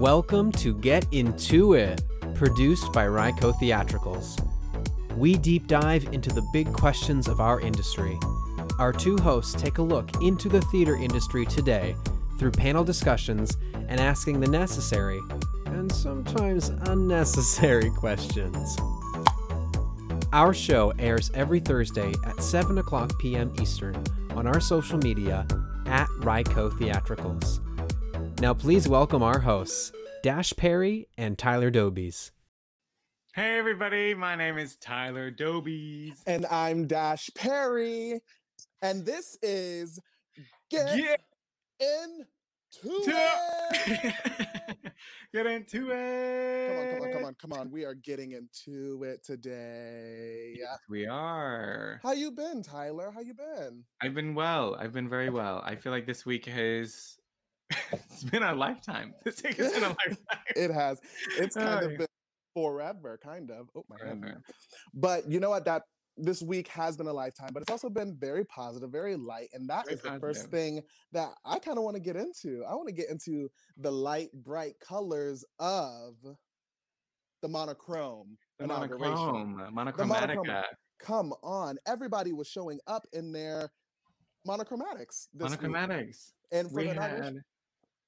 Welcome to Get Into It, produced by Ryco Theatricals. We deep dive into the big questions of our industry. Our two hosts take a look into the theater industry today through panel discussions and asking the necessary and sometimes unnecessary questions. Our show airs every Thursday at 7 o'clock p.m. Eastern on our social media at Ryco Theatricals. Now, please welcome our hosts, Dash Perry and Tyler Dobies. Hey everybody, my name is Tyler Dobies. And I'm Dash Perry. And this is Get Get Into to It. Get into it. Come on, come on, come on, come on. We are getting into it today. Yes, we are. How you been, Tyler? How you been? I've been well. I've been very well. I feel like this week has it's been a lifetime. This week has been a lifetime. It has. It's kind Oh, of been forever, kind of. Oh my god. But you know what? That this week has been a lifetime, but it's also been very positive, very light. And that Very is the first thing that I kind of want to get into. I want to get into the light, bright colors of the monochrome. The monochrome, monochrome. Come on. Everybody was showing up in their monochromatics this week. monochromatics. And for We the had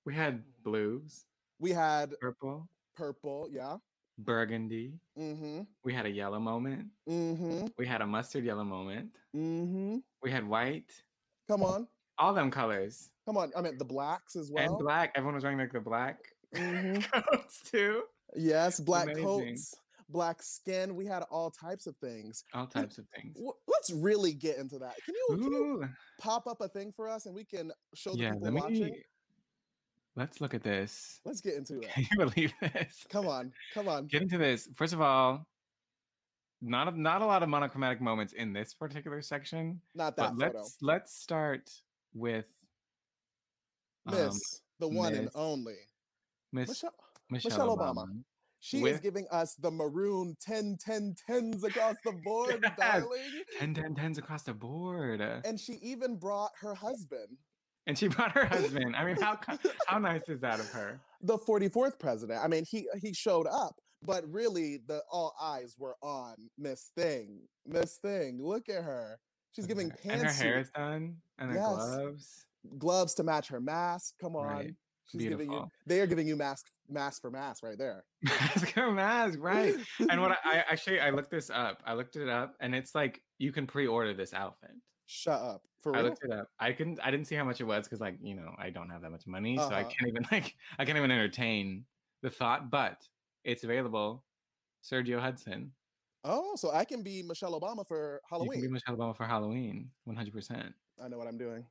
we had blues, we had purple, purple, yeah. burgundy. Mm-hmm. We had a yellow moment. Mm-hmm. We had a mustard yellow moment. Mm-hmm. We had white. Come on. All them colors. Come on. I mean the blacks as well. and black. Everyone was wearing like the black Mhm. coats too. Yes, black Amazing. coats, black skin. We had all types of things. All types of things. Let's really get into that. Can you, can you pop up a thing for us and we can show the yeah. people Let me. Let's look at this. Let's get into it. Can you believe this? Come on, come on. Get into this. First of all, not a, not a lot of monochromatic moments in this particular section, Not but that photo. let's let's start with um, Miss, the one and only Miss Michelle. Michelle, Michelle Obama. Obama. She is giving us the maroon 10 10 10s across the board, Yes. darling. 10 10 10s across the board. And she even brought her husband, And she brought her husband. I mean, how how nice is that of her? the 44th president. I mean, he he showed up, but really the all eyes were on Miss Thing. Miss Thing, look at her. She's giving her. and her hair is done and her Yes. gloves. gloves to match her mask. Come on. Right. She's giving you Beautiful. they are giving you mask mask for mask right there. Mask her mask, right? And what I, I actually I looked this up. I looked it up, and it's like you can pre-order this outfit. Shut up. For I looked it up. I couldn't. I didn't see how much it was because, like, you know, I don't have that much money, so I Uh-huh. can't even like I can't even entertain the thought. But it's available. Sergio Hudson. Oh, so I can be Michelle Obama for Halloween. You can be Michelle Obama for Halloween. One hundred percent. I know what I'm doing.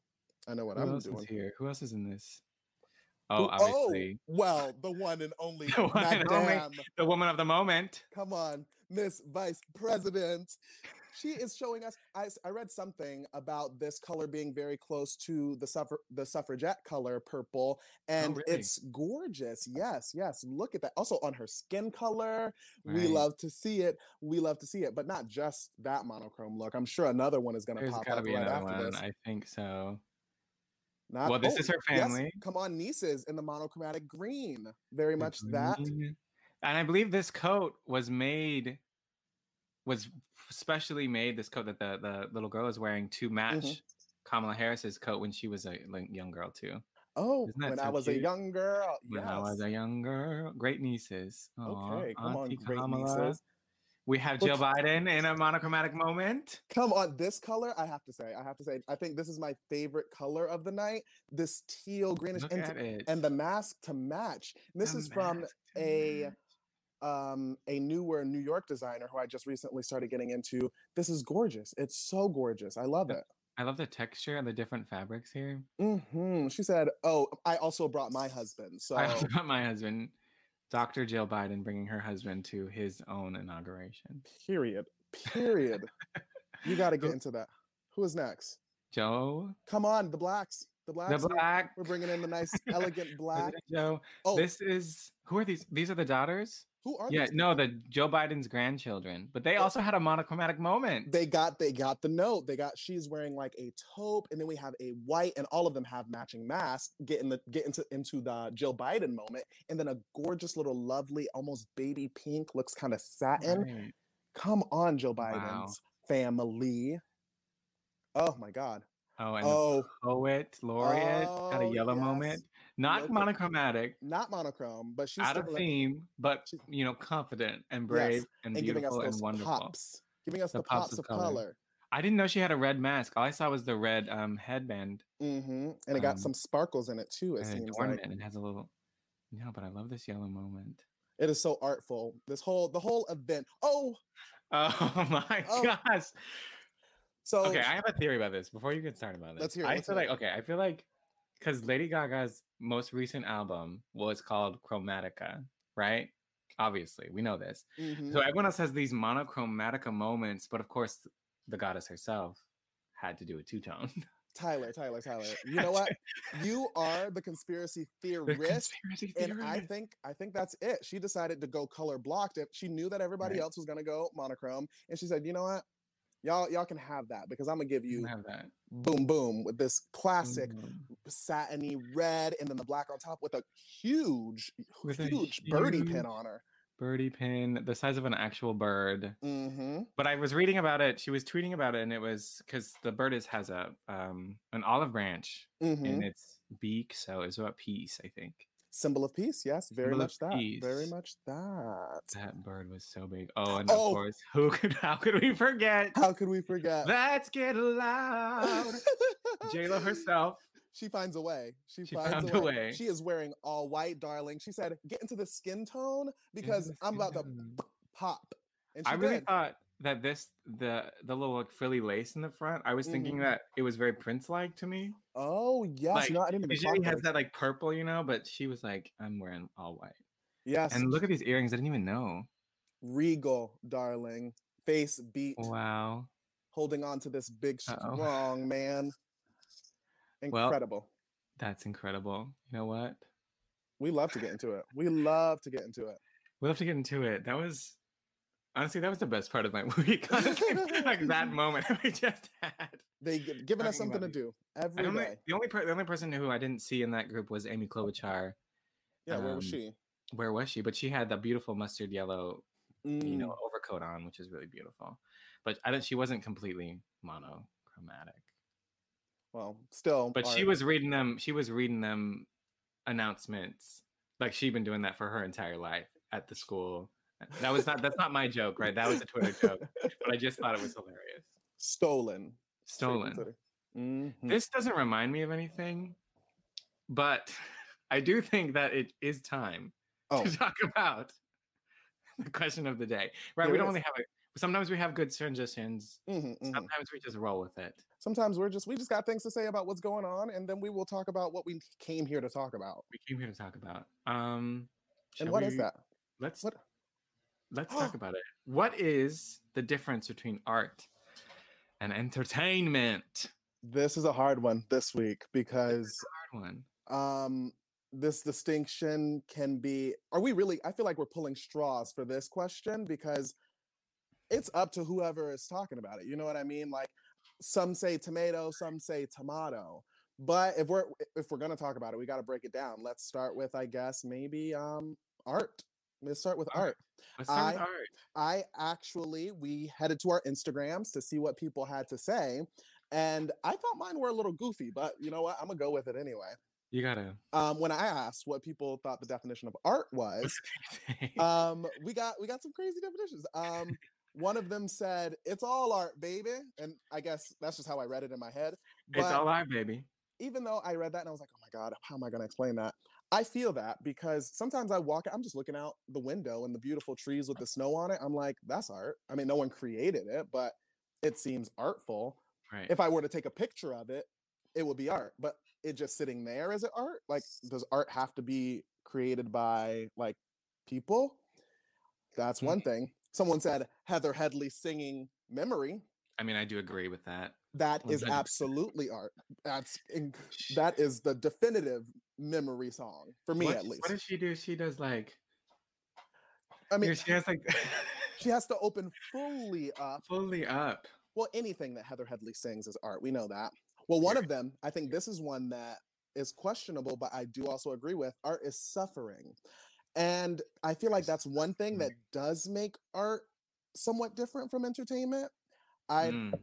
I know what Who I'm else doing. is here? Who else is in this? Who- Oh, obviously well, the one and only The one and only- the woman of the moment. Come on, Miss Vice President. She is showing us. I, I read something about this color being very close to the suffra- the suffragette color, purple, oh, and Oh, really? it's gorgeous. Yes, yes. Look at that. Also on her skin color, we love to see it. We love to see it, but not just that monochrome look. I'm sure another one is going to pop up be right after one. this. I think so. Not, Well, this oh, is her yes, family. come on, nieces in the monochromatic green. Very much that. And I believe this coat was made was specially made. This coat that the the little girl is wearing to match Mm-hmm. Kamala Harris's coat when she was a like, young girl too. Oh, when so I was a young girl. When I was a young girl, great nieces. Aw, Okay, come on, great Kamala. nieces. We have Jill Biden in a monochromatic moment. Come on, this color, I have to say, I have to say, I think this is my favorite color of the night. This teal greenish Look and, and the mask to match. This The is from a match. Um a newer New York designer who I just recently started getting into. This is gorgeous. It's so gorgeous. I love it. I love the texture and the different fabrics here. hmm She said, "Oh, I also brought my husband." So I also got my husband, Dr. Jill Biden, bringing her husband to his own inauguration. period, period. you got to get into that. Who is next? Joe, Come on, the blacks. The blacks. the black. We're bringing in the nice, elegant black. Joe. Oh, This is who are these? These are the daughters. Who are Yeah, no, the Joe Biden's grandchildren, but they Oh. also had a monochromatic moment. they got they got the note. They got she's wearing like a taupe, and then we have a white, and all of them have matching masks. Get in the get into into the Jill Biden moment, and then a gorgeous little lovely, almost baby pink, looks kind of satin. Right. Come on, Joe Wow. Biden's family. Oh my God. Oh, and Oh, the poet laureate had a Oh, yellow yes. moment, not monochromatic, not monochrome, but she's out of still- theme, but you know, confident and Yes, brave and, and giving us beautiful and wonderful. pops, giving us The the, pops pops, of color. color. I didn't know she had a red mask. All I saw was the red um, headband hmm And it got Um, some sparkles in it too. It and seems like It has a little. No, but I love this yellow moment. it is so artful. This whole the whole event. Oh, Oh my Oh. gosh. so Okay, I have a theory about this. Before you get started about this, Let's hear it, I let's feel hear like okay, I feel like because Lady Gaga's most recent album was called Chromatica, right? Obviously, we know this. mhm. So everyone else has these monochromatica moments, but of course, the goddess herself had to do a two tone. Tyler, Tyler, Tyler. You know what? You are the conspiracy the theorist. And I think I think that's it. She decided to go color blocked. If she knew that everybody Right. else was gonna go monochrome, and she said, "You know what? Y'all y'all can have that because I'm gonna give You you have that boom boom with this classic Mhm. satiny red and then the black on top with a huge With a huge birdie pin on her. birdie pin, the size of an actual bird. Mm-hmm. But I was reading about it. She was tweeting about it, and it was because the bird is has a um an olive branch Mm-hmm. in its beak, so it's about peace. I think Symbol of peace. Yes, very Symbol much that. Very much that. that bird was so big. Oh, and Oh. of course, who could how could we forget? How could we forget? Let's get loud. J Lo herself. she finds a way. She, She finds found a a way. way. She is wearing all white, darling. She said, "Get into the skin tone because I'm about to pop." And I really did. thought that this the the little like frilly lace in the front. I was thinking Mhm. that it was very Prince like to me. Oh yes, like, no, I didn't Usually has that like purple, you know, but she was like, I'm wearing all white. Yes, And look at these earrings. I didn't even know. regal, darling. Face beat, Wow. holding on to this big, Uh-oh. strong man. Well- Incredible. That's incredible. You know what? we love to get into it. We love to get into it. We love to get into it. That was honestly that was the best part of my week. honestly, like that moment we just had. They gi- giving us something to do every only, day. the only per, the only person who I didn't see in that group was Amy Klobuchar. Yeah, where was um, she? Where was she? But she had the beautiful mustard yellow, you Mm, know, overcoat on, which is really beautiful. But I don't. She wasn't completely monochromatic. well, still, But she was reading them. She was reading them announcements like she'd been doing that for her entire life at the school. That was not. That's not my joke, right? That was a Twitter joke. But I just thought it was hilarious. stolen. Stolen. Mhm. This doesn't remind me of anything, but I do think that it is time Oh, to talk about the question of the day. Right? There we don't is. only have it. Sometimes we have good transitions. mhm, mhm. Sometimes we just roll with it. Sometimes we're just we just got things to say about what's going on, and then we will talk about what we came here to talk about. We came here to talk about. Um, And what is we- that? Let's What? Let's talk about it. What is the difference between art and entertainment? This is a hard one this week because Hard one. um this distinction can be are we really i feel like we're pulling straws for this question because it's up to whoever is talking about it you know what i mean like some say tomato some say tomato but if we're if we're going to talk about it we got to break it down let's start with i guess maybe um art let's start with Art. start with I- art. I actually we headed to our Instagrams to see what people had to say, and I thought mine were a little goofy, but you know what? I'm gonna go with it anyway. You gotta. Um, when I asked what people thought the definition of art was, um, we got we got some crazy definitions. Um, one of them said it's all art, baby, and I guess that's just how I read it in my head. it's all art, baby. even though I read that and I was like, oh my God, how am I going to explain that? I feel that because sometimes I walk, I'm just looking out the window and the beautiful trees with the snow on it. I'm like, that's art. I mean, no one created it, but it seems artful. Right. If I were to take a picture of it, it would be art. But it just sitting there, is it art? Like, does art have to be created by like people? That's one mm-hmm. thing. Someone said Heather Headley singing Memory. I mean, I do agree with that. That is 100%. absolutely art. That's in, that is the definitive memory song for me what, at least. What does she do? She does like I mean, she has like she has to open fully up. fully up. Well, anything that Heather Headley sings is art. We know that. Well, one of them, I think this is one that is questionable, but I do also agree with. Art is suffering. And I feel like that's one thing that does make art somewhat different from entertainment. I Mm,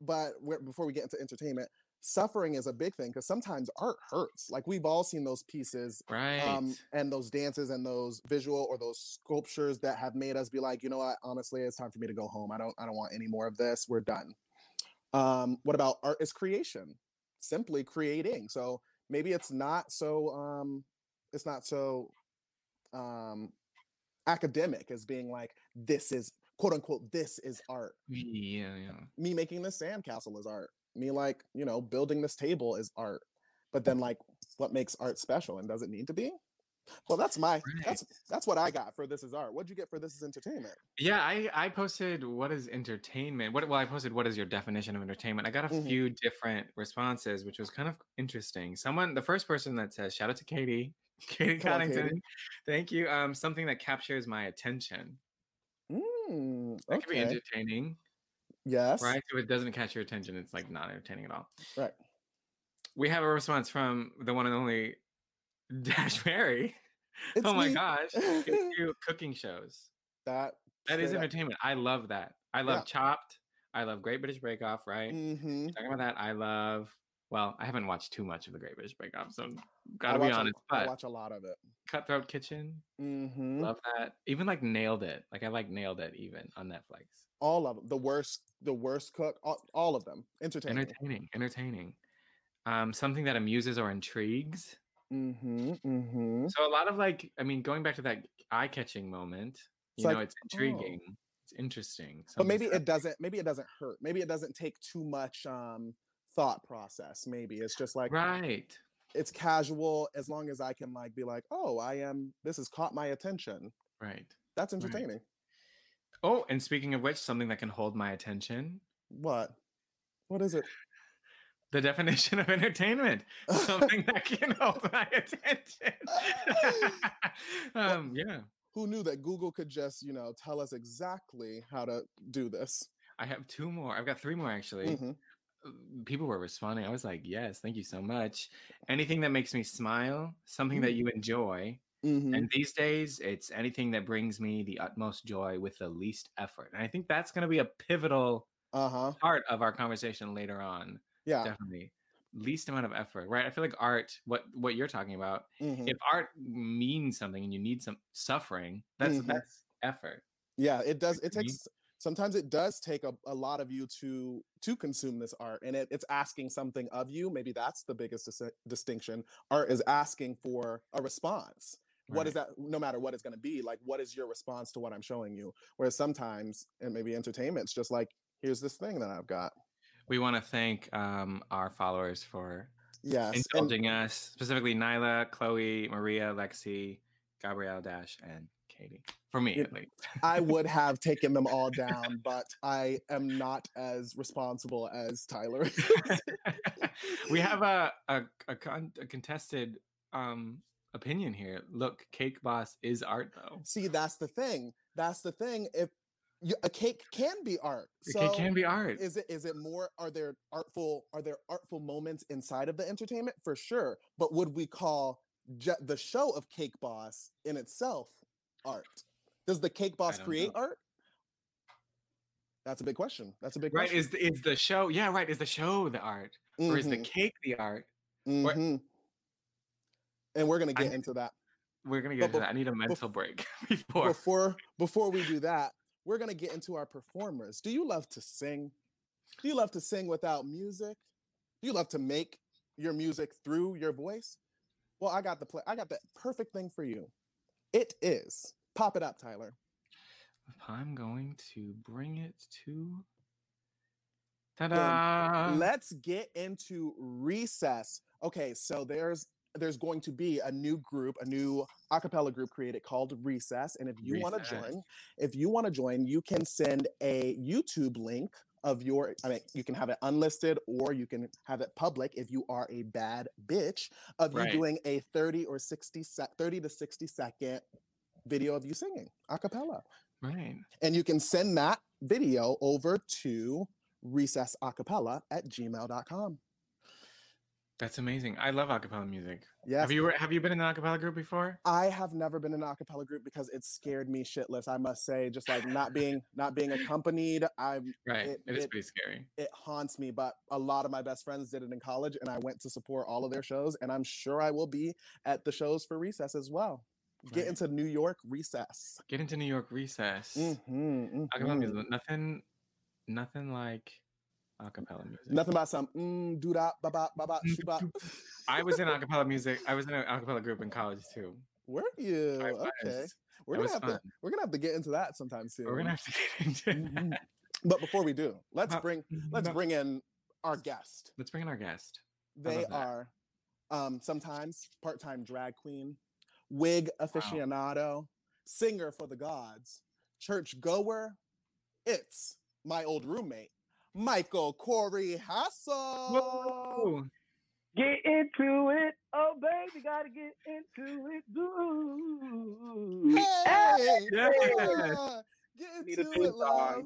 but before we get into entertainment, suffering is a big thing because sometimes art hurts. Like we've all seen those pieces right. um, and those dances and those visual or those sculptures that have made us be like, you know what, honestly, it's time for me to go home. I don't, I don't want any more of this. We're done. Um, what about art is creation? Simply creating. So maybe it's not so, um, it's not so um, academic as being like, this is quote unquote, this is art. yeah, yeah. Me making this sandcastle is art. Me like, you know, building this table is art. But then like what makes art special and does it need to be? Well, that's my that's that's what I got for this is art. What'd you get for this is entertainment? Yeah, I I posted what is entertainment. What well, I posted what is your definition of entertainment. I got a Mhm. few different responses, which was kind of interesting. Someone, the first person that says, "Shout out to Katie, Katie Connington, Katie. thank you." Um, something that captures my attention. Mm, That could be entertaining, Yes. right? If it doesn't catch your attention, it's like not entertaining at all. Right. We have a response from the one and only Dash Mary. It's oh my me. gosh, it's you cooking shows. That That is straight up. entertainment. I love that. I love Yeah. Chopped. I love Great British Bake Off, right? Mm-hmm. Talking about that, I love. Well, I haven't watched too much of the Great British Bake Off, so gotta be watch a- honest. I watch a lot of it. Cutthroat Kitchen, hmm love that. Even like Nailed It, like I like Nailed It even on Netflix. All of them. The worst, the worst cook. All, all of them. Entertaining. Entertaining, entertaining. Um, something that amuses or intrigues. mm-hmm. Mm-hmm. So a lot of like, I mean, going back to that eye-catching moment, It's you know, like, it's oh. intriguing, it's interesting. But maybe it doesn't. Maybe it doesn't hurt. Maybe it doesn't take too much um thought process. Maybe it's just like right. It's casual as long as I can like be like, oh, I am. This has caught my attention. Right. That's Right. entertaining. Oh, and speaking of which, something that can hold my attention. What? What is it? The definition of entertainment. Something that can hold my attention. um, yeah. Who knew that Google could just, you know, tell us exactly how to do this? I have two more. I've got three more actually. Mhm. Uh, People were responding. I was like, yes, thank you so much. Anything that makes me smile, something that you enjoy. Mhm. And these days, it's anything that brings me the utmost joy with the least effort. And I think that's going to be a pivotal Uh-huh. part of our conversation later on. Yeah. Definitely. Least amount of effort, right? I feel like art, what what you're talking about, mhm. if art means something and you need some suffering, that's Mhm. that's effort. Yeah, it does. It takes sometimes it does take a, a lot of you to to consume this art and it, it's asking something of you. Maybe that's the biggest dis- distinction. Art is asking for a response. What is that no matter what it's going to be like what is your response to what i'm showing you whereas sometimes and maybe entertainment's just like here's this thing that i've got We want to thank um, our followers for yes and indulging us, specifically Nyla, Chloe, Maria, Lexi, Gabrielle Dash, and Katie. For me, Yeah. at least. i would have taken them all down but i am not as responsible as tyler we have a a, a, con- a contested um, opinion here. Look, Cake Boss is art, though. see that's the thing that's the thing if you, a cake can be art The so cake can be art. is it is it more are there artful are there artful moments inside of the entertainment for sure but would we call ju- the show of cake boss in itself art does the cake boss create know. art that's a big question that's a big Right? question Is the- is the show? Yeah, right. Is the show the art, or is the Mhm, cake the art? mhm. and we're gonna I- get into that We're gonna But get into bef- that. I need a mental break before. before before we do that we're gonna get into our performers do you love to sing do you love to sing without music do you love to make your music through your voice well i got the play i got the perfect thing for you it is pop it up tyler I'm going to bring it to. Ta-da! let's get into recess okay so there's there's going to be a new group a new a cappella group created called recess and if you want to join if you want to join you can send a youtube link of your i mean you can have it unlisted or you can have it public if you are a bad bitch of you doing a 30 or 60 sec 30 to 60 second video of you singing a cappella. Right. And you can send that video over to recessacapella at gmail.com. That's amazing. I love acapella music. Yes. Have you have you been in an acapella group before? I have never been in an acapella group because it scared me shitless. I must say, just like not being not being accompanied, I Right. It- it is it- pretty scary. it haunts me. But a lot of my best friends did it in college, and I went to support all of their shows, and I'm sure I will be at the shows for Recess as well. Get into New York Recess. Get into New York recess. Mhm, Acapella mhm. music. Nothing nothing like acapella music. Nothing about some mm, doo da ba ba ba ba shoo. I was in acapella music. I was in an acapella group in college too. Were you I okay? We're gonna was have to we're gonna have to get into that sometime soon. We're gonna have to get into Mhm. that. But before we do, let's bring let's bring in our guest. Let's bring in our guest. They are um, sometimes part-time drag queen, wig aficionado, singer for the gods, church goer. It's my old roommate, Michael Corey Hassel. Get into it, oh baby, gotta get into it. Ooh. Hey, Yes. yeah, get Need a into theme it, love. song.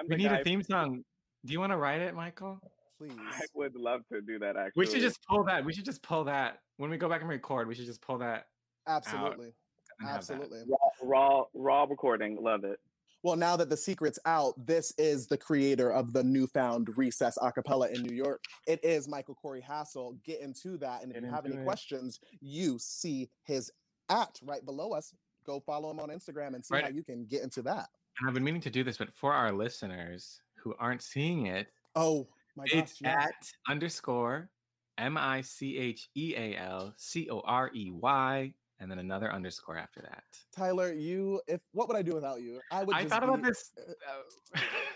I'm We need a theme song. Do you want to write it, Michael? Please. I would love to do that actually. We should just pull that. We should just pull that when we go back and record. We should just pull that. Absolutely. and. Absolutely. raw, raw, raw recording. Love it. Well, now that the secret's out, this is the creator of the newfound Recess Acapella in New York. It is Michael Corey Hassel. Get into that. And if Get you have any it. questions, you see his at right below us. Go follow him on Instagram and see Right. how you can get into that. And I've been meaning to do this, but for our listeners who aren't seeing it, Oh my gosh. it's yes. at underscore M I C H E A L C O R E Y, and then another underscore after that. Tyler, you if what would I do without you? I would I just thought about this.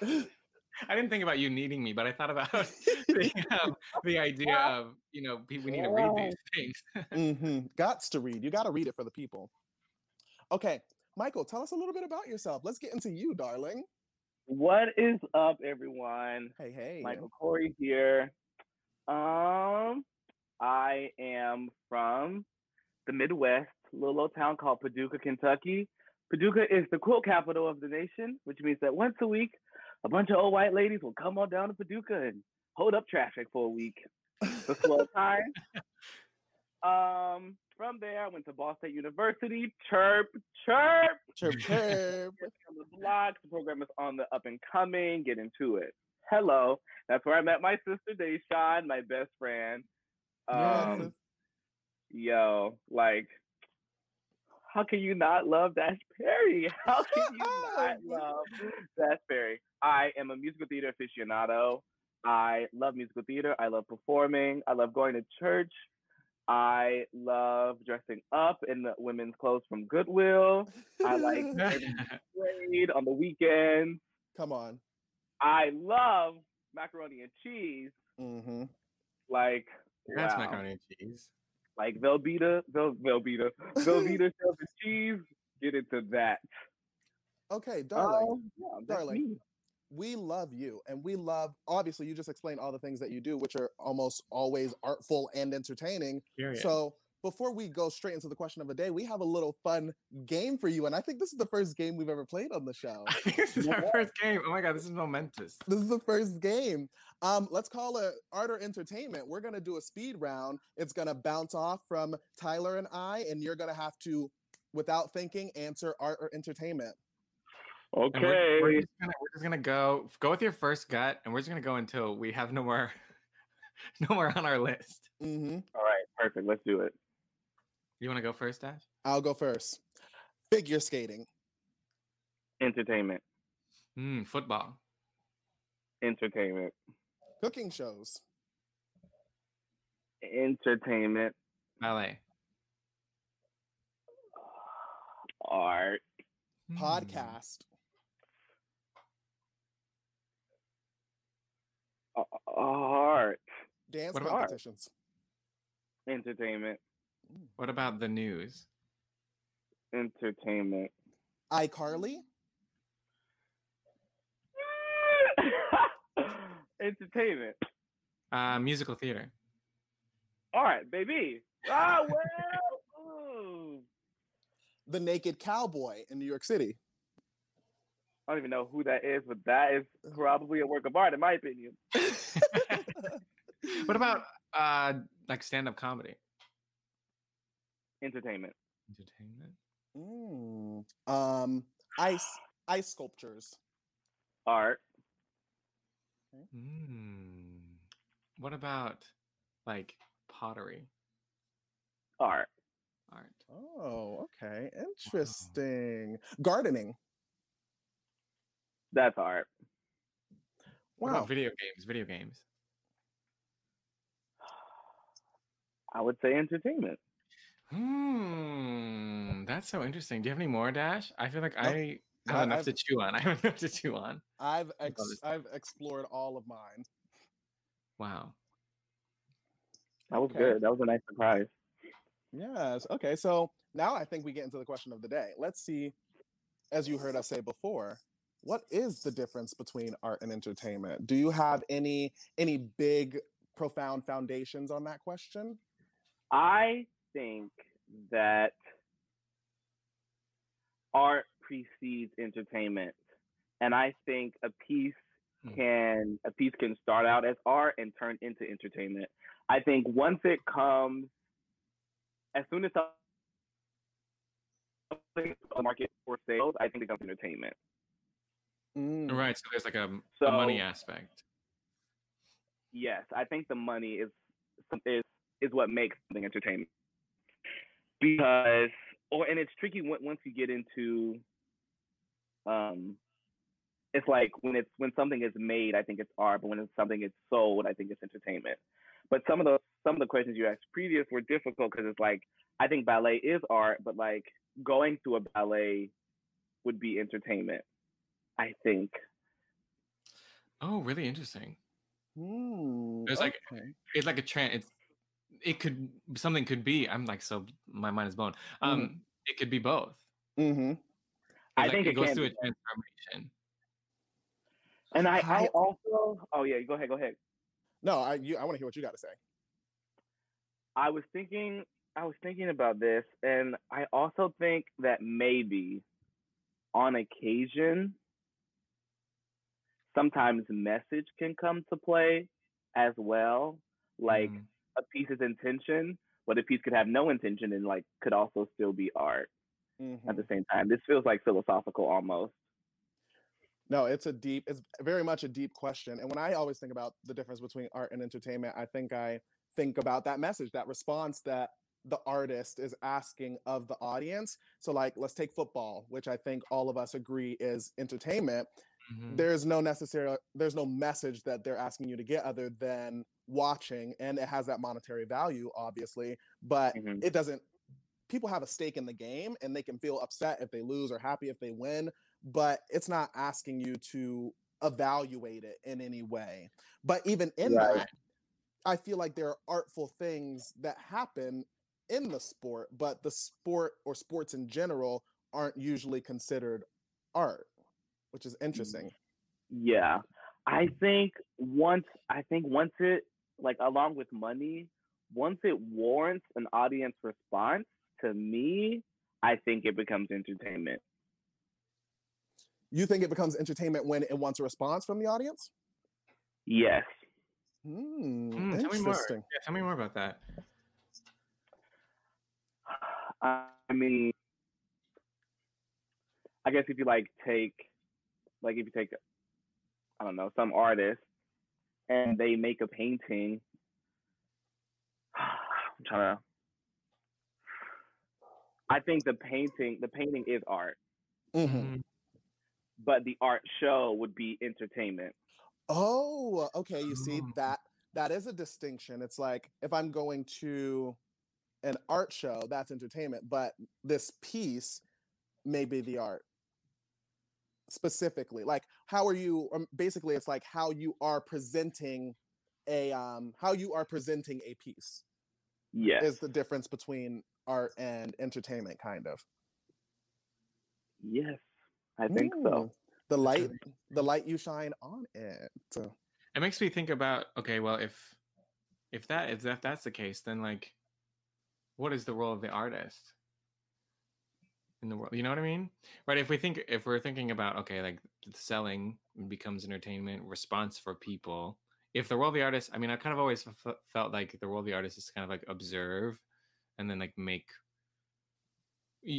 uh, I didn't think about you needing me, but I thought about the, um, the idea of you know we need to read these things. mm-hmm. Gots to read. You got to read it for the people. Okay, Michael, tell us a little bit about yourself. Let's get into you, darling. What is up, everyone? Hey, hey. Michael Corey here. Um, I am from the Midwest, little old town called Paducah, Kentucky. Paducah is the quilt capital of the nation, which means that once a week, a bunch of old white ladies will come on down to Paducah and hold up traffic for a week. It's a slow time. Um, from there, I went to Ball State University. Chirp, chirp. Chirp, chirp. on the block. The program is on the up and coming. Get into it. Hello. That's where I met my sister Deshawn, my best friend. Yes. Um, yo, like, how can you not love Dash Perry? How can you not love Dash Perry? I am a musical theater aficionado. I love musical theater. I love performing. I love going to church. I love dressing up in the women's clothes from Goodwill. I like parade on the weekends. Come on. I love macaroni and cheese. hmm Like, That's wow. macaroni and cheese. Like Velveeta, Vel, Velveeta, Velveeta shove and cheese. Get into that. Okay, darling. Um, yeah, darling. me. we love you and we love obviously you just explained all the things that you do which are almost always artful and entertaining Period. so before we go straight into the question of the day we have a little fun game for you and i think this is the first game we've ever played on the show this is our first game. Oh my god, this is momentous. this is the first game um let's call it art or entertainment we're gonna do a speed round it's gonna bounce off from tyler and i and you're gonna have to without thinking answer art or entertainment Okay. we're, we're, just gonna, we're just gonna go go with your first gut, and we're just gonna go until we have no more, no more on our list. hmm All right. Perfect. Let's do it. You want to go first, Dash? i'll go first figure skating Entertainment. Mm, football. Entertainment. cooking shows Entertainment. Ballet. Art. Mm. podcast a- Art. dance What about- competitions. Entertainment. What about the news? Entertainment. iCarly, Entertainment. Uh, musical theater. All right, baby. Ah, well. ooh. the naked cowboy in New York City. I don't even know who that is, but that is probably a work of art, in my opinion. what about uh like stand-up comedy? Entertainment. Entertainment. Mm, um, ice ice sculptures. Art. Mm. What about like pottery? Art. Art. Oh, okay, interesting. Gardening. That's art. Wow. about video games? Video games. I would say entertainment. Hmm, that's so interesting. Do you have any more, Dash? I feel like Nope. I have I- enough I've- to chew on. I have enough to chew on. I've ex- I've explored all of mine. Wow. That was Okay. good. That was a nice surprise. Yes. Okay. So now I think we get into the question of the day. Let's see, as you heard us say before, what is the difference between art and entertainment? Do you have any any big, profound foundations on that question? I think that art precedes entertainment. And I think a piece Mm. can a piece can start out as art and turn into entertainment. I think once it comes as soon as something on the market for sales, I think it becomes entertainment. Mm, Right. So there's like a, So a money aspect. yes, I think the money is is is what makes something entertainment. Because or and it's tricky once you get into um it's like when it's when something is made, I think it's art, but when it's something is sold, I think it's entertainment. But some of the some of the questions you asked previous were difficult because it's like I think ballet is art, but like going to a ballet would be entertainment. I think. Oh, really interesting. There's like- okay. It's like a trend. It's it could something could be. I'm like so my mind is blown. Um, it could be both. Mm-hmm. I like, think it it goes can through a transformation. And I, I also oh yeah, go ahead, go ahead. No, I you, I want to hear what you got to say. I was thinking I was thinking about this and I also think that maybe on occasion sometimes message can come to play as well. Like Mm. A piece's intention, but a piece could have no intention and like could also still be art at Mhm. the same time. This feels like philosophical almost. No, it's a deep, it's very much a deep question. And when I always think about the difference between art and entertainment, I think I think about that message, that response that the artist is asking of the audience. So, like, let's take football, which I think all of us agree is entertainment. Mhm. There's no necessary, there's no message that they're asking you to get other than watching, and it has that monetary value, obviously, but Mhm. it doesn't. People have a stake in the game, and they can feel upset if they lose or happy if they win but it's not asking you to evaluate it in any way. But even in Right. that, I feel like there are artful things that happen in the sport, but the sport or sports in general aren't usually considered art, which is interesting. Yeah. I think once I think once it like along with money, once it warrants an audience response, to me, I think it becomes entertainment. You think it becomes entertainment when it wants a response from the audience? Yes. Hmm, Mm, tell me more. Yeah, tell me more about that. I mean I guess if you like take like if you take I don't know, some artist and they make a painting I'm trying to I think the painting the painting is art. Mhm. Mhm. but the art show would be entertainment. Oh, okay. You see Oh. that that is a distinction. It's like if I'm going to an art show, that's entertainment, but this piece may be the art specifically. Like how are you um, basically it's like how you are presenting a um how you are presenting a piece yeah is the difference between art and entertainment kind of. yes. I think so. Mm, The light the light you shine on it. So, It makes me think about okay, well, if if that if that, that's the case, then like, what is the role of the artist? In the world. You know what I mean? Right? If we think if we're thinking about okay, like selling becomes entertainment, response for people. If the role of the artist, I mean, I kind of always f- felt like the role of the artist is kind of like observe, and then like make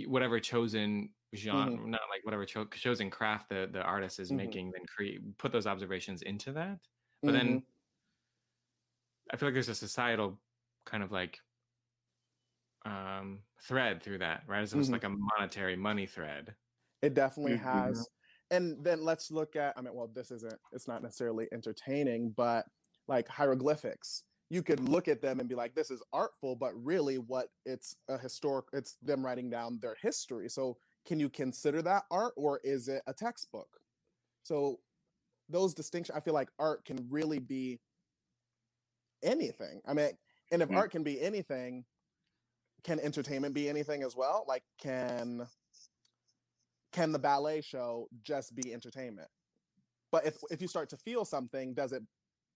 whatever chosen genre, mm-hmm. not like whatever cho- chosen craft the the artist is mm-hmm. making, then create put those observations into that. But mm-hmm. then I feel like there's a societal kind of like um thread through that, right? It's almost mm-hmm. like a monetary money thread. It definitely mm-hmm. has. And then let's look at, I mean, well, this isn't, it's not necessarily entertaining, but like hieroglyphics. You could look at them and be like, this is artful, but really what it's a historic, it's them writing down their history. So can you consider that art or is it a textbook? So those distinctions, I feel like art can really be anything. I mean, and if mm-hmm. art can be anything, can entertainment be anything as well? Like, can can the ballet show just be entertainment? But if if you start to feel something, does it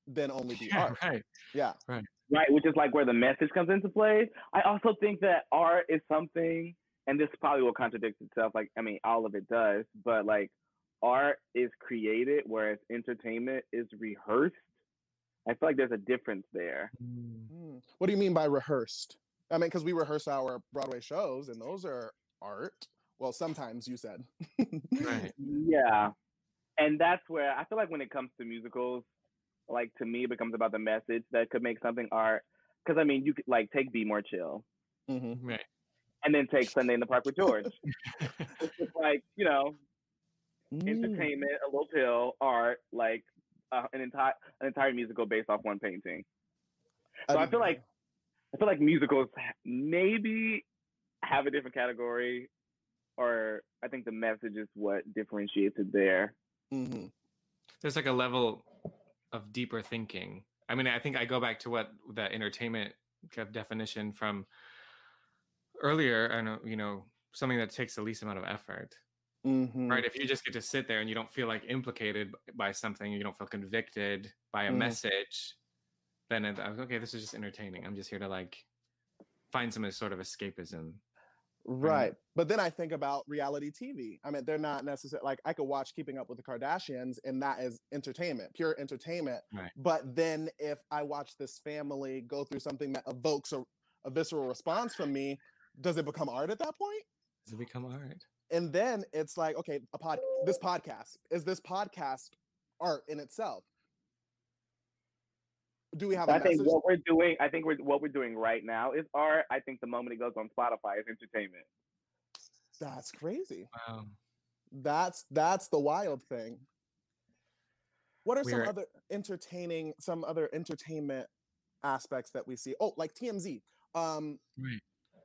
then only be yeah, art? Right. Yeah. Right. Right, which is like where the message comes into play. I also think that art is something, and this probably will contradict itself. Like, I mean, all of it does, but like, art is created, whereas entertainment is rehearsed. I feel like there's a difference there. Mm. What do you mean by rehearsed? I mean, because we rehearse our Broadway shows, and those are art. Well, sometimes you said. right. Yeah, and that's where I feel like when it comes to musicals, like to me, it becomes about the message that could make something art. Because I mean, you could like take Be More Chill, mm-hmm. right, and then take Sunday in the Park with George. it's just like you know, mm. entertainment, a little pill, art, like uh, an entire an entire musical based off one painting. So I, I feel like I feel like musicals maybe have a different category, or I think the message is what differentiates it there. Mm-hmm. There's like a level of deeper thinking. I mean, I think I go back to what the entertainment definition from earlier. I know, you know, something that takes the least amount of effort. Mm-hmm. Right. If you just get to sit there and you don't feel like implicated by something, you don't feel convicted by a mm-hmm. message, then I was okay. This is just entertaining. I'm just here to like find some sort of escapism. Right. But then I think about reality TV. I mean, they're not necessarily like I could watch Keeping Up with the Kardashians and that is entertainment, pure entertainment. Right. But then if I watch this family go through something that evokes a, a visceral response from me, does it become art at that point? Does it become art? And then it's like, okay, a pod this podcast, is this podcast art in itself? Do we have? I think what we're doing. I think we're, what we're doing right now is art. I think the moment it goes on Spotify is entertainment. That's crazy. Wow. That's that's the wild thing. What are we're... some other entertaining, some other entertainment aspects that we see? Oh, like TMZ. Um, right.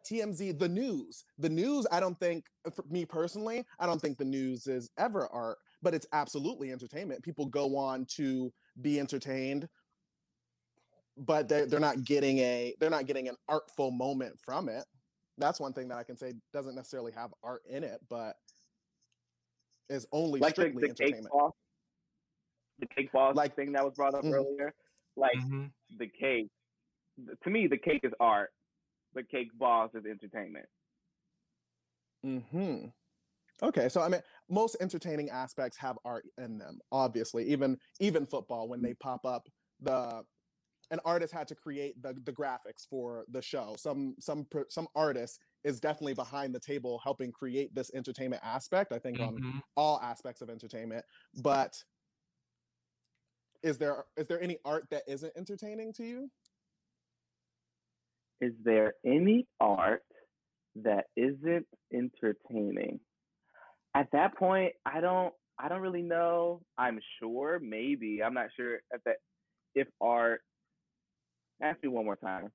TMZ, the news. The news, I don't think, for me personally, I don't think the news is ever art, but it's absolutely entertainment. People go on to be entertained but they're, they're not getting a they're not getting an artful moment from it. That's one thing that i can say doesn't necessarily have art in it but is only like strictly the, the entertainment. cake boss, the cake boss like thing that was brought up mm-hmm. earlier? Like mm-hmm. the cake to me the cake is art. The cake boss is entertainment. Hmm okay so i mean most entertaining aspects have art in them obviously even even football when they pop up the an artist had to create the, the graphics for the show. Some some some artist is definitely behind the table helping create this entertainment aspect. I think mm-hmm. on all aspects of entertainment. But is there is there any art that isn't entertaining to you? Is there any art that isn't entertaining? At that point, I don't I don't really know. I'm sure, maybe. I'm not sure if that if art Ask me one more time.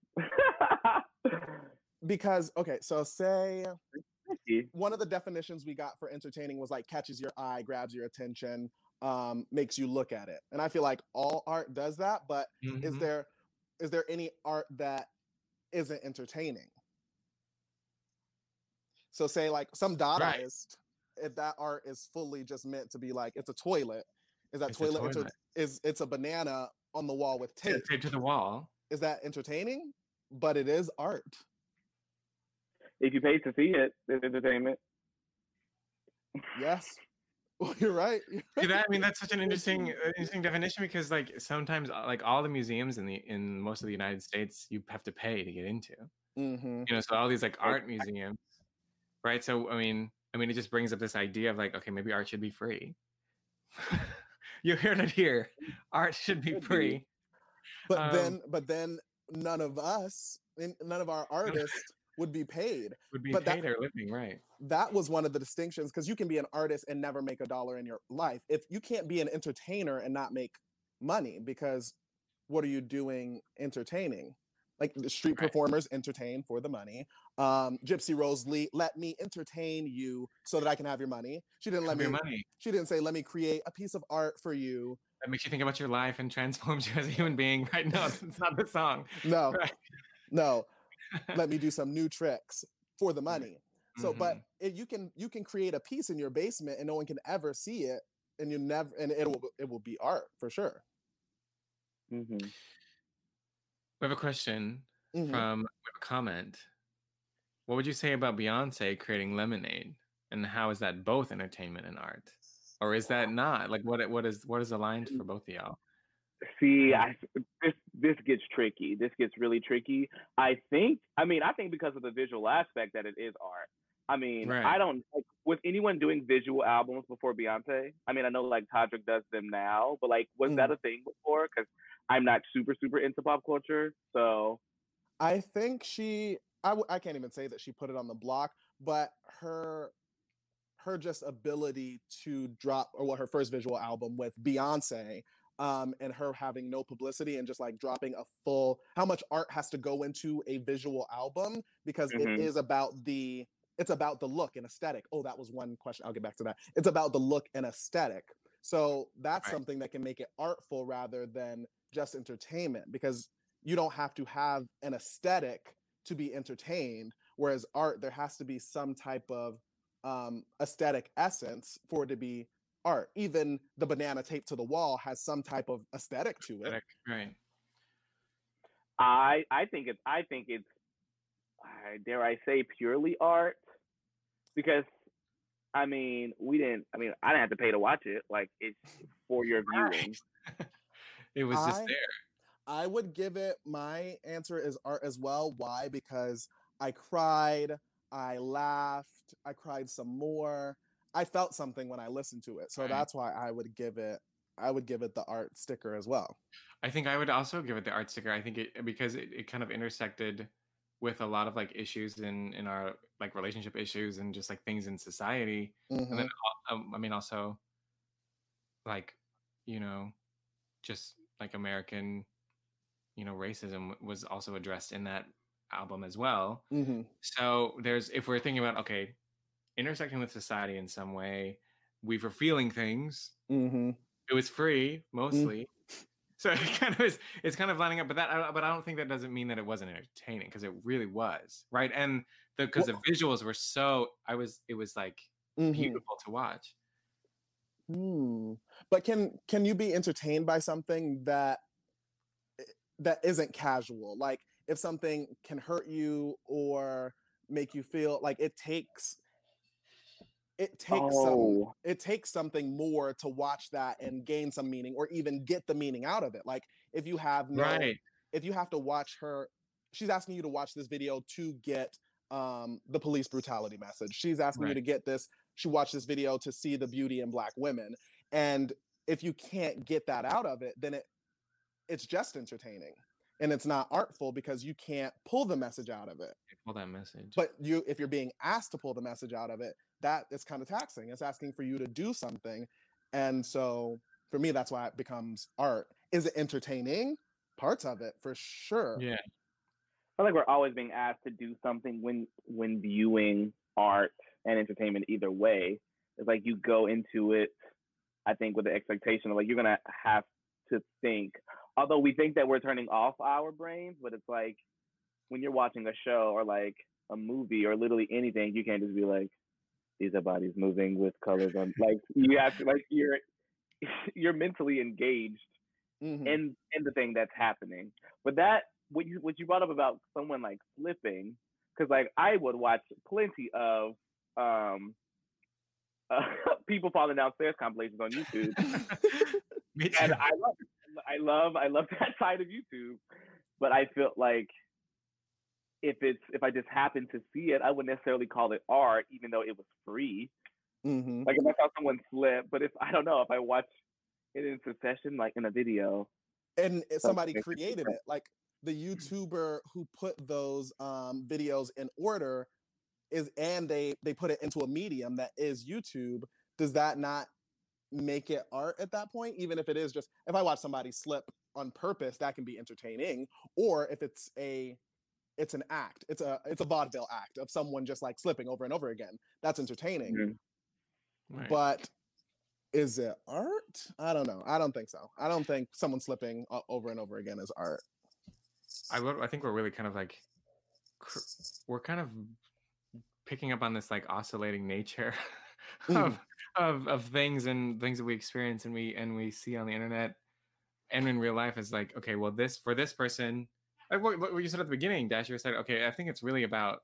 because okay, so say one of the definitions we got for entertaining was like catches your eye, grabs your attention, um, makes you look at it. And I feel like all art does that, but mm-hmm. is there is there any art that isn't entertaining? So say like some Dadaist, right. if that art is fully just meant to be like it's a toilet, is that toilet, toilet. Inter- is it's a banana on the wall with tape. Taped to the wall is that entertaining, but it is art. If you pay to see it, it's entertainment. Yes. Well, you're right. You're right. That, I mean, that's such an interesting, uh, interesting definition because, like, sometimes, uh, like, all the museums in the in most of the United States, you have to pay to get into. Mm-hmm. You know, so all these like art museums, right? So, I mean, I mean, it just brings up this idea of like, okay, maybe art should be free. you heard it here. Art should be free. But um, then, but then, none of us, none of our artists would be paid. Would be but paid that, or living, right? That was one of the distinctions because you can be an artist and never make a dollar in your life. If you can't be an entertainer and not make money, because what are you doing entertaining? Like the street right. performers entertain for the money. Um, Gypsy Rose Lee, let me entertain you so that I can have your money. She didn't let me. Money. She didn't say, "Let me create a piece of art for you." That makes you think about your life and transforms you as a human being. Right? No, it's not the song. No, right. no let me do some new tricks for the money. So, mm-hmm. but if you can you can create a piece in your basement and no one can ever see it, and you never and it will it will be art for sure. Mm-hmm. We have a question mm-hmm. from a comment. What would you say about Beyonce creating Lemonade, and how is that both entertainment and art, or is that not? Like, what what is what is aligned for both of y'all? See, I, this this gets tricky. This gets really tricky. I think. I mean, I think because of the visual aspect that it is art. I mean, right. I don't like was anyone doing visual albums before Beyonce. I mean, I know like Todrick does them now, but like, was mm. that a thing before? Because I'm not super super into pop culture, so. I think she. I w- I can't even say that she put it on the block, but her her just ability to drop or what her first visual album with Beyonce um, and her having no publicity and just like dropping a full how much art has to go into a visual album because mm-hmm. it is about the it's about the look and aesthetic. Oh, that was one question. I'll get back to that. It's about the look and aesthetic. So that's right. something that can make it artful rather than just entertainment because you don't have to have an aesthetic to be entertained. Whereas art, there has to be some type of um, aesthetic essence for it to be art. Even the banana taped to the wall has some type of aesthetic to it. Right. I I think it's I think it's dare I say purely art because I mean we didn't I mean I didn't have to pay to watch it like it's for your viewing. it was just I, there. I would give it my answer is art as well. Why? Because I cried, I laughed, I cried some more. I felt something when I listened to it. So right. that's why I would give it I would give it the art sticker as well. I think I would also give it the art sticker. I think it because it, it kind of intersected with a lot of like issues in in our like relationship issues and just like things in society. Mm-hmm. And then mm-hmm. um, I mean also like you know just like American you know racism was also addressed in that album as well. Mm-hmm. So there's if we're thinking about okay intersecting with society in some way. We were feeling things. Mm-hmm. It was free mm. mostly. Mm-hmm. So it kind of is. It's kind of lining up, but that. But I don't think that doesn't mean that it wasn't entertaining because it really was, right? And the because the visuals were so. I was. It was like mm-hmm. beautiful to watch. Hmm. But can can you be entertained by something that eh, that isn't casual? Like if something can hurt you or make you feel like it takes it takes oh. some it takes something more to watch that and gain some meaning or even get the meaning out of it like if you have no right. if you have to watch her she's asking you to watch this video to get um the police brutality message she's asking right. you to get this she watched this video to see the beauty in black women and if you can't get that out of it then it it's just entertaining and it's not artful because you can't pull the message out of it pull that message but you if you're being asked to pull the message out of it that is kind of taxing. It's asking for you to do something. And so for me, that's why it becomes art. Is it entertaining? Parts of it for sure. Yeah. I feel like we're always being asked to do something when when viewing art and entertainment either way. It's like you go into it, I think, with the expectation of like you're gonna have to think. Although we think that we're turning off our brains, but it's like when you're watching a show or like a movie or literally anything, you can't just be like, these are bodies moving with colors on like you have to like you're you're mentally engaged mm-hmm. in in the thing that's happening but that what you what you brought up about someone like flipping because like i would watch plenty of um uh, people falling downstairs compilations on YouTube. And I love, I love, I love that side of YouTube. But I feel like if it's if I just happen to see it, I wouldn't necessarily call it art, even though it was free. Mm-hmm. Like if I saw someone slip, but if I don't know if I watch it in succession, like in a video, and somebody created it, like the YouTuber who put those um, videos in order is, and they they put it into a medium that is YouTube. Does that not make it art at that point? Even if it is just if I watch somebody slip on purpose, that can be entertaining. Or if it's a it's an act, it's a it's a vaudeville act of someone just like slipping over and over again. That's entertaining. Right. But is it art? I don't know. I don't think so. I don't think someone slipping over and over again is art. I I think we're really kind of like we're kind of picking up on this like oscillating nature of mm. Of of things and things that we experience and we and we see on the internet and in real life is like okay well this for this person like what, what you said at the beginning dasher said okay i think it's really about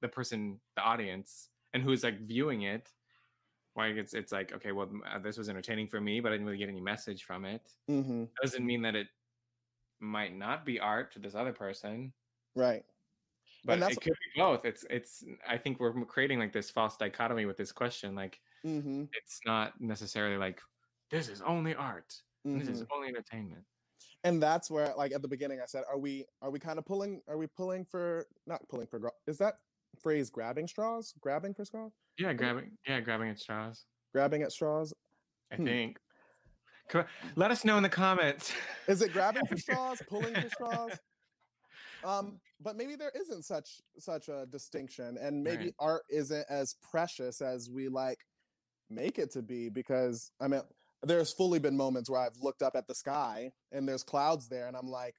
the person the audience and who's like viewing it. Like it's it's like okay well uh, this was entertaining for me but i didn't really get any message from it. Mm-hmm. doesn't mean that it might not be art to this other person. Right. But it could be both. It's it's i think we're creating like this false dichotomy with this question like mm-hmm. it's not necessarily like this is only art mm-hmm. this is mm-hmm. only entertainment and that's where like at the beginning i said are we are we kind of pulling are we pulling for not pulling for is that phrase grabbing straws grabbing for straws yeah grabbing yeah grabbing at straws grabbing at straws i hmm. think let us know in the comments is it grabbing for straws pulling for straws um but maybe there isn't such such a distinction and maybe right. art isn't as precious as we like make it to be because i mean there's fully been moments where i've looked up at the sky and there's clouds there and i'm like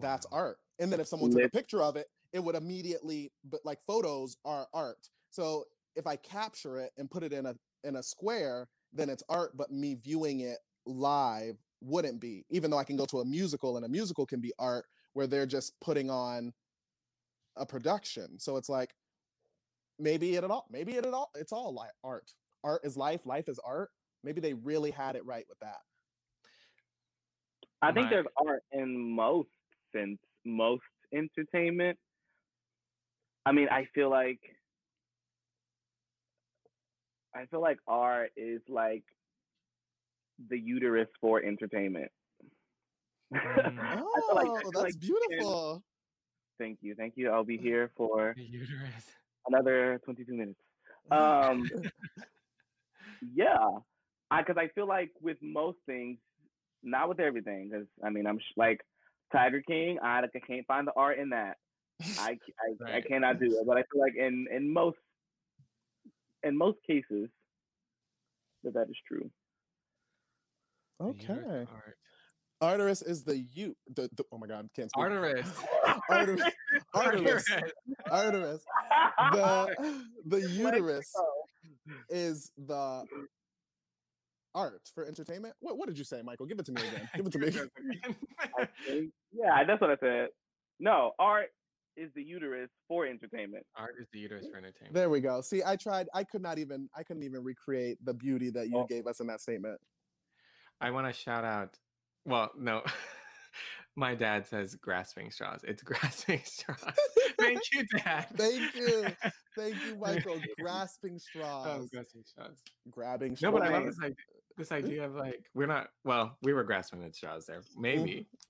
that's wow. art and then if someone took a picture of it it would immediately but like photos are art so if i capture it and put it in a in a square then it's art but me viewing it live wouldn't be even though i can go to a musical and a musical can be art where they're just putting on a production. So it's like maybe it at all maybe it at all it's all art. Art is life, life is art. Maybe they really had it right with that. I think there's art in most sense, most entertainment. I mean, I feel like I feel like art is like the uterus for entertainment. Oh, like, that's like beautiful. Thank you, thank you. I'll be here for another 22 minutes. Um, yeah, I because I feel like with most things, not with everything, because I mean I'm sh- like Tiger King. I, I can't find the art in that. I I, right. I cannot do it. But I feel like in in most in most cases that that is true. Okay. Arteris is the you. The, the, oh my god, can't speak. Arteris. Arteris. Arteris. Arteris. The the uterus is the art for entertainment. What what did you say, Micheal? Give it to me again. Give it to me. yeah, that's what I said. No, art is the uterus for entertainment. Art is the uterus for entertainment. There we go. See, I tried. I could not even. I couldn't even recreate the beauty that you oh. gave us in that statement. I want to shout out well, no. My dad says grasping straws. It's grasping straws. Thank you, Dad. Thank you. Thank you, Micheal. grasping oh, straws. Oh, grasping straws. Grabbing straws. No, but I love this idea, this idea of like, we're not, well, we were grasping at straws there, maybe.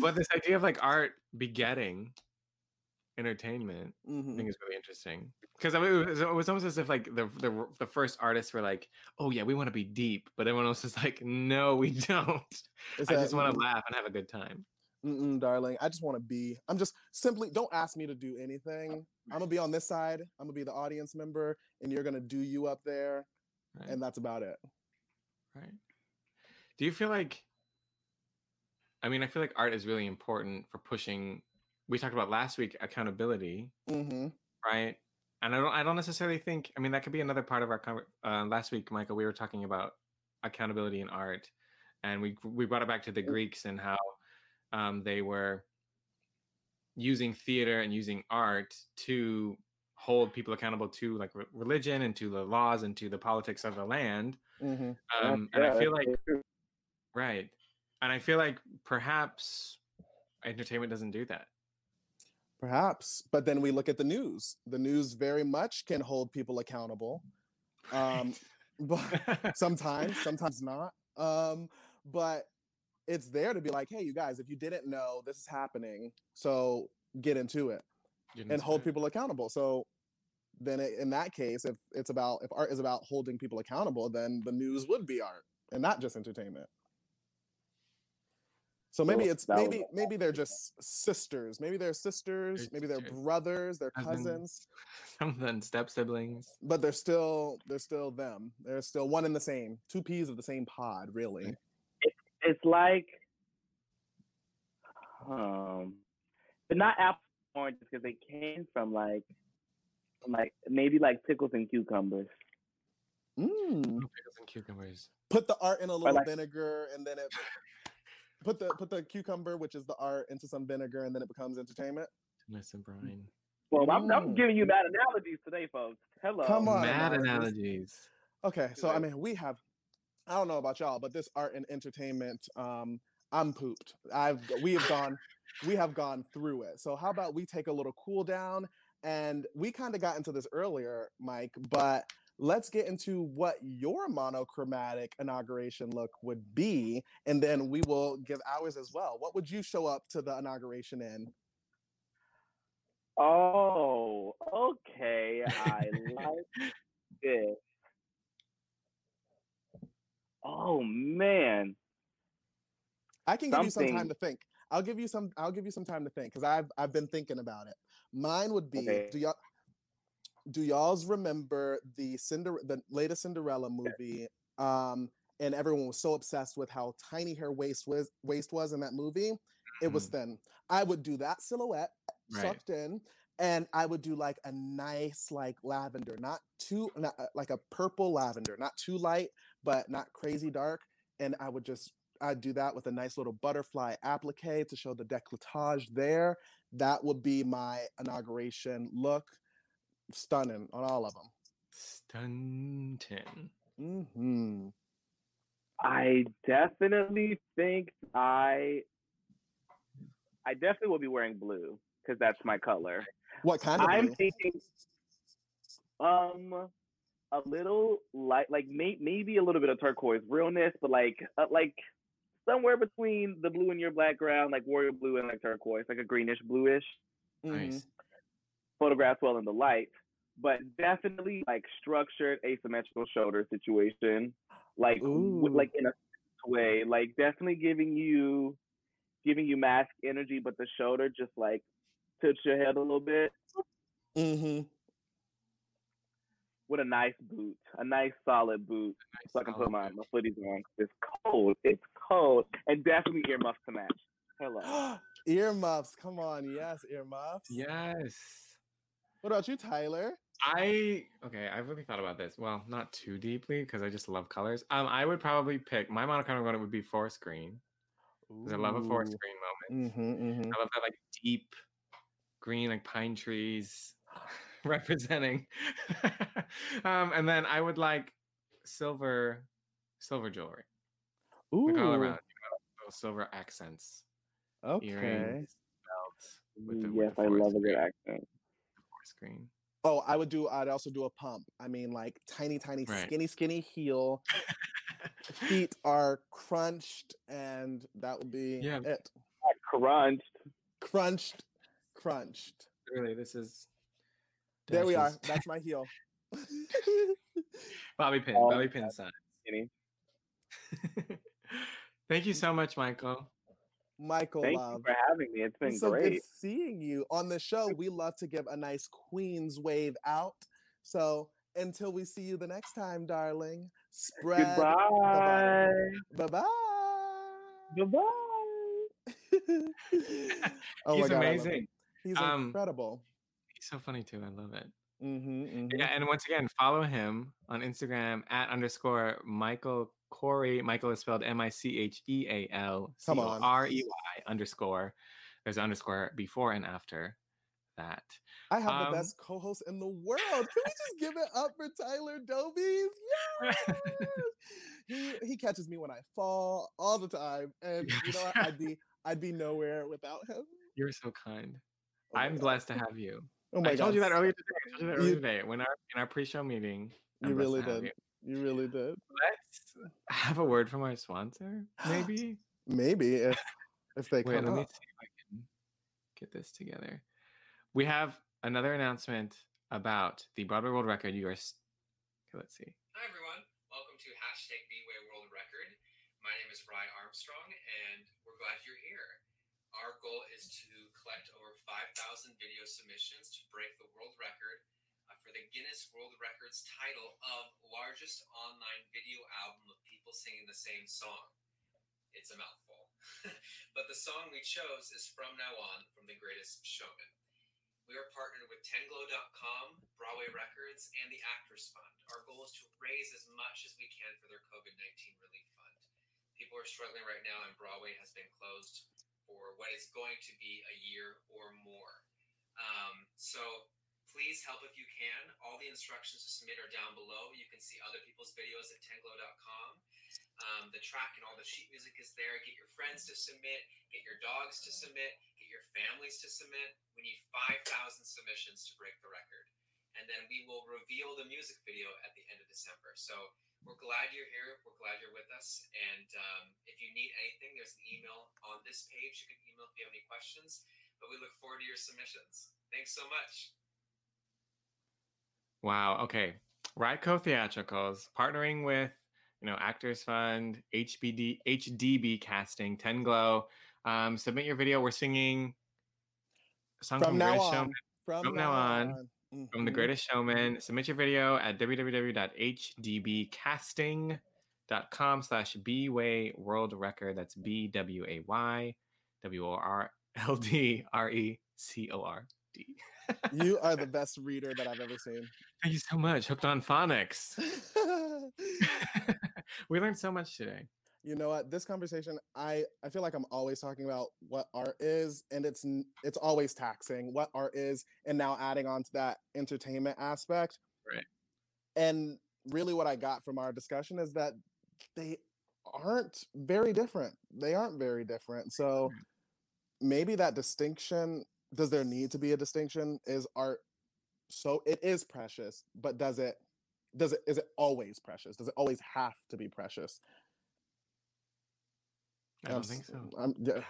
but this idea of like art begetting entertainment mm-hmm. I think is really interesting because it, was, it was almost as if like the, the the first artists were like oh yeah we want to be deep but everyone else is like no we don't is I that, just want to laugh and have a good time Mm-mm, darling I just want to be I'm just simply don't ask me to do anything I'm gonna be on this side I'm gonna be the audience member and you're gonna do you up there right. and that's about it right do you feel like I mean I feel like art is really important for pushing we talked about last week accountability, mm-hmm. right? And I don't I don't necessarily think I mean that could be another part of our uh, last week, Micheal. We were talking about accountability in art, and we we brought it back to the Greeks and how um, they were using theater and using art to hold people accountable to like re- religion and to the laws and to the politics of the land. Mm-hmm. Um, Yeah, and I feel like true. right, and I feel like perhaps entertainment doesn't do that. Perhaps, but then we look at the news. The news very much can hold people accountable. Um, but sometimes, sometimes not. Um, but it's there to be like, hey, you guys, if you didn't know, this is happening. So get into it Get and hold it. people accountable. So then it, in that case, if it's about if art is about holding people accountable, then the news would be art and not just entertainment. So maybe Well, it's that was maybe maybe they're just sisters. Maybe they're sisters. They're Maybe they're sisters. brothers. They're Cousins. cousins. something step siblings. But they're still they're still them. They're still one and the same. Two peas of the same pod, really. It's like, um, but not apples and oranges because they came from like, from like maybe like pickles and cucumbers. Mm. Pickles and cucumbers. Put the art in a little like- vinegar, and then it put the put the cucumber, which is the art, into some vinegar, and then it becomes entertainment. Nice and brine. Well, I'm, I'm Mm. giving you mad analogies today, folks. Hello. Come on, Mad analogies. Okay, so I mean, we have. I don't know about y'all, but this art and entertainment, um, I'm pooped. I've we have gone, we have gone through it. So how about we take a little cool down? And we kind of got into this earlier, Mike, but let's get into what your monochromatic inauguration look would be, and then we will give ours as well. What would you show up to the inauguration in? Oh, okay. I like this. Oh man. I can give you some time to think. I'll give you some. I'll give you some time to think because I've I've been thinking about it. Mine would be. Okay. Do y'all do y'all's remember the Cinder the latest Cinderella movie? Um, and everyone was so obsessed with how tiny her waist was waist was in that movie. It was Mhm. thin. I would do that silhouette Right. sucked in, and I would do like a nice like lavender, not too not uh, like a purple lavender, not too light, but not crazy dark. And I would just I'd do that with a nice little butterfly applique to show the decolletage there. That would be my inauguration look. Stunning on all of them. Stunting. hmm I definitely think I I definitely will be wearing blue because that's my color. What kind of I'm blue? thinking um a little light like may, maybe a little bit of turquoise realness, but like uh, like somewhere between the blue and your background, like warrior blue and like turquoise, like a greenish bluish. Nice. photographs well in the light, but definitely like structured asymmetrical shoulder situation, like w- like in a way, like definitely giving you giving you mask energy, but the shoulder just like tilts your head a little bit Mhm. With a nice boot, a nice solid boot, Nice so I can put solid my, boot. my footies on. It's cold. It's cold, and definitely earmuffs to match. Hello. earmuffs. Come on. Yes, earmuffs. Yes. What about you, Tyler? I okay. I've really thought about this. Well, not too deeply because I just love colors. Um, I would probably pick my monochromatic one. Would be forest green because I love a forest green moment. Mm-hmm, mm-hmm. I love that like deep green, like pine trees representing. um, and then I would like silver, silver jewelry, Ooh. like all around. You know, little silver accents, Okay. earrings, belts. With the, yes, with the I forest love a good accent. Forest green. Oh, I would do. I'd also do a pump. I mean, like tiny, tiny, Right. skinny, skinny heel. Feet are crunched, and that would be Yeah. it. Crunched. Crunched, crunched. Really, this is. There we are. That's my heel. Bobby pin, Oh, Bobby pin sign. Thank you so much, Micheal. Micheal Thank Love. you for having me. It's been It's so great. good seeing you on the show. We love to give a nice Queen's wave out. So until we see you the next time, darling, spread. Goodbye. Bye bye. Goodbye. oh He's my God, I love him. amazing. He's Um, incredible. He's so funny too. I love it. hmm Yeah, and once again, follow him on Instagram at underscore Micheal Corey. Micheal is spelled M I C H E A L C O. R E Y underscore. There's an underscore before and after. that. I have Um, the best co-host in the world. Can we just give it up for Tyler Dobies? Yes! he he catches me when I fall all the time, and you know what? I'd be I'd be nowhere without him. You're so kind. Oh I'm God. blessed to have you. Oh my I told you that earlier today. I told you that You- today when our in our pre-show meeting. I'm You really did. you. You really did. Let's have a word from our sponsor, maybe. Maybe if if they Wait, come let me see if I can get this together. We have another announcement about the Broadway World Record. You are. Okay, let's see. Hi everyone, welcome to hashtag Bway World Record. My name is Ryan Armstrong, and we're glad you're here. Our goal is to collect over 5,000 video submissions to break the world record uh, for the Guinness World Records title of largest online video album of people singing the same song. It's a mouthful. but the song we chose is From Now On from The Greatest Showman. We are partnered with 10glow.com, Broadway Records, and the Actors Fund. Our goal is to raise as much as we can for their COVID 19 relief fund. People are struggling right now, and Broadway has been closed for what is going to be a year or more. Um, so please help if you can. All the instructions to submit are down below. You can see other people's videos at 10glow.com. Um, the track and all the sheet music is there. Get your friends to submit, get your dogs to submit, get your families to submit. We need 5,000 submissions to break the record. And then we will reveal the music video at the end of December. So we're glad you're here. We're glad you're with us. And um, if you need anything, there's an email on this page. You can email if you have any questions. But we look forward to your submissions. Thanks so much. Wow. Okay. Ryco Theatricals partnering with you know Actors Fund, HBD, HDB Casting, Ten Glow. Um, submit your video. We're singing a song From from, now on. From, From now on, from The Mhm. Greatest Showman. Submit your video at www.hdbcasting.com slash B-Way World Record. That's B-W-A-Y W-O-R-L-D-R-E-C-O-R-D. You are the best reader that I've ever seen. Thank you so much. Hooked on phonics. we learned so much today. You know what this conversation i i feel like i'm always talking about what art is and it's it's always taxing what art is and now adding on to that entertainment aspect. Right. and really what i got from our discussion is that they aren't very different they aren't very different so maybe that distinction does there need to be a distinction? Is art so it is precious but does it does it is it always precious? Does it always have to be precious I don't think so. I'm, yeah,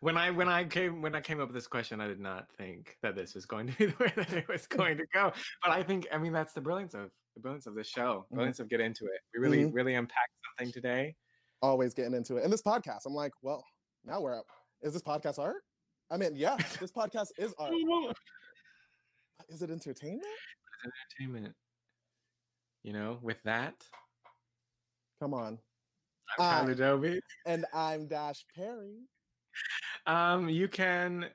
When I when I came when I came up with this question, I did not think that this was going to be the way that it was going to go. But I think I mean that's the brilliance of the brilliance of this show. Mhm. Brilliance of get into it. We really Mhm. really unpacked something today. always getting into it. And this podcast, I'm like, well, now we're up. Is this podcast art? I mean, yeah, this podcast is art. Is it entertainment? Entertainment. You know, with that, Come on. I'm Tyler Doby. And I'm Dash Perry. Um, you can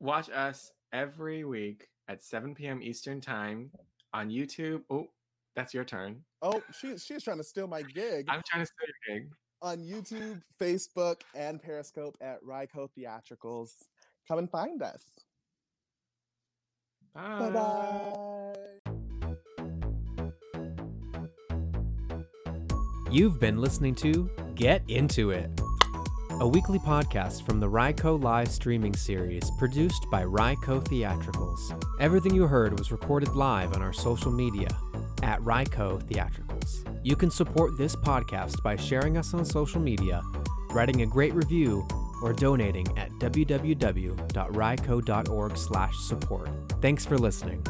watch us every week at 7 p.m. Eastern time on YouTube. Oh, that's your turn. Oh, she, she's trying to steal my gig I'm trying to steal your gig. on YouTube, Facebook, and Periscope at Ryco Theatricals. Come and find us. Bye bye. You've been listening to Get Into It, a weekly podcast from the Ryco live streaming series produced by Ryco Theatricals. Everything you heard was recorded live on our social media at Ryco Theatricals. You can support this podcast by sharing us on social media, writing a great review, or donating at www.ryco.org/support. Thanks for listening.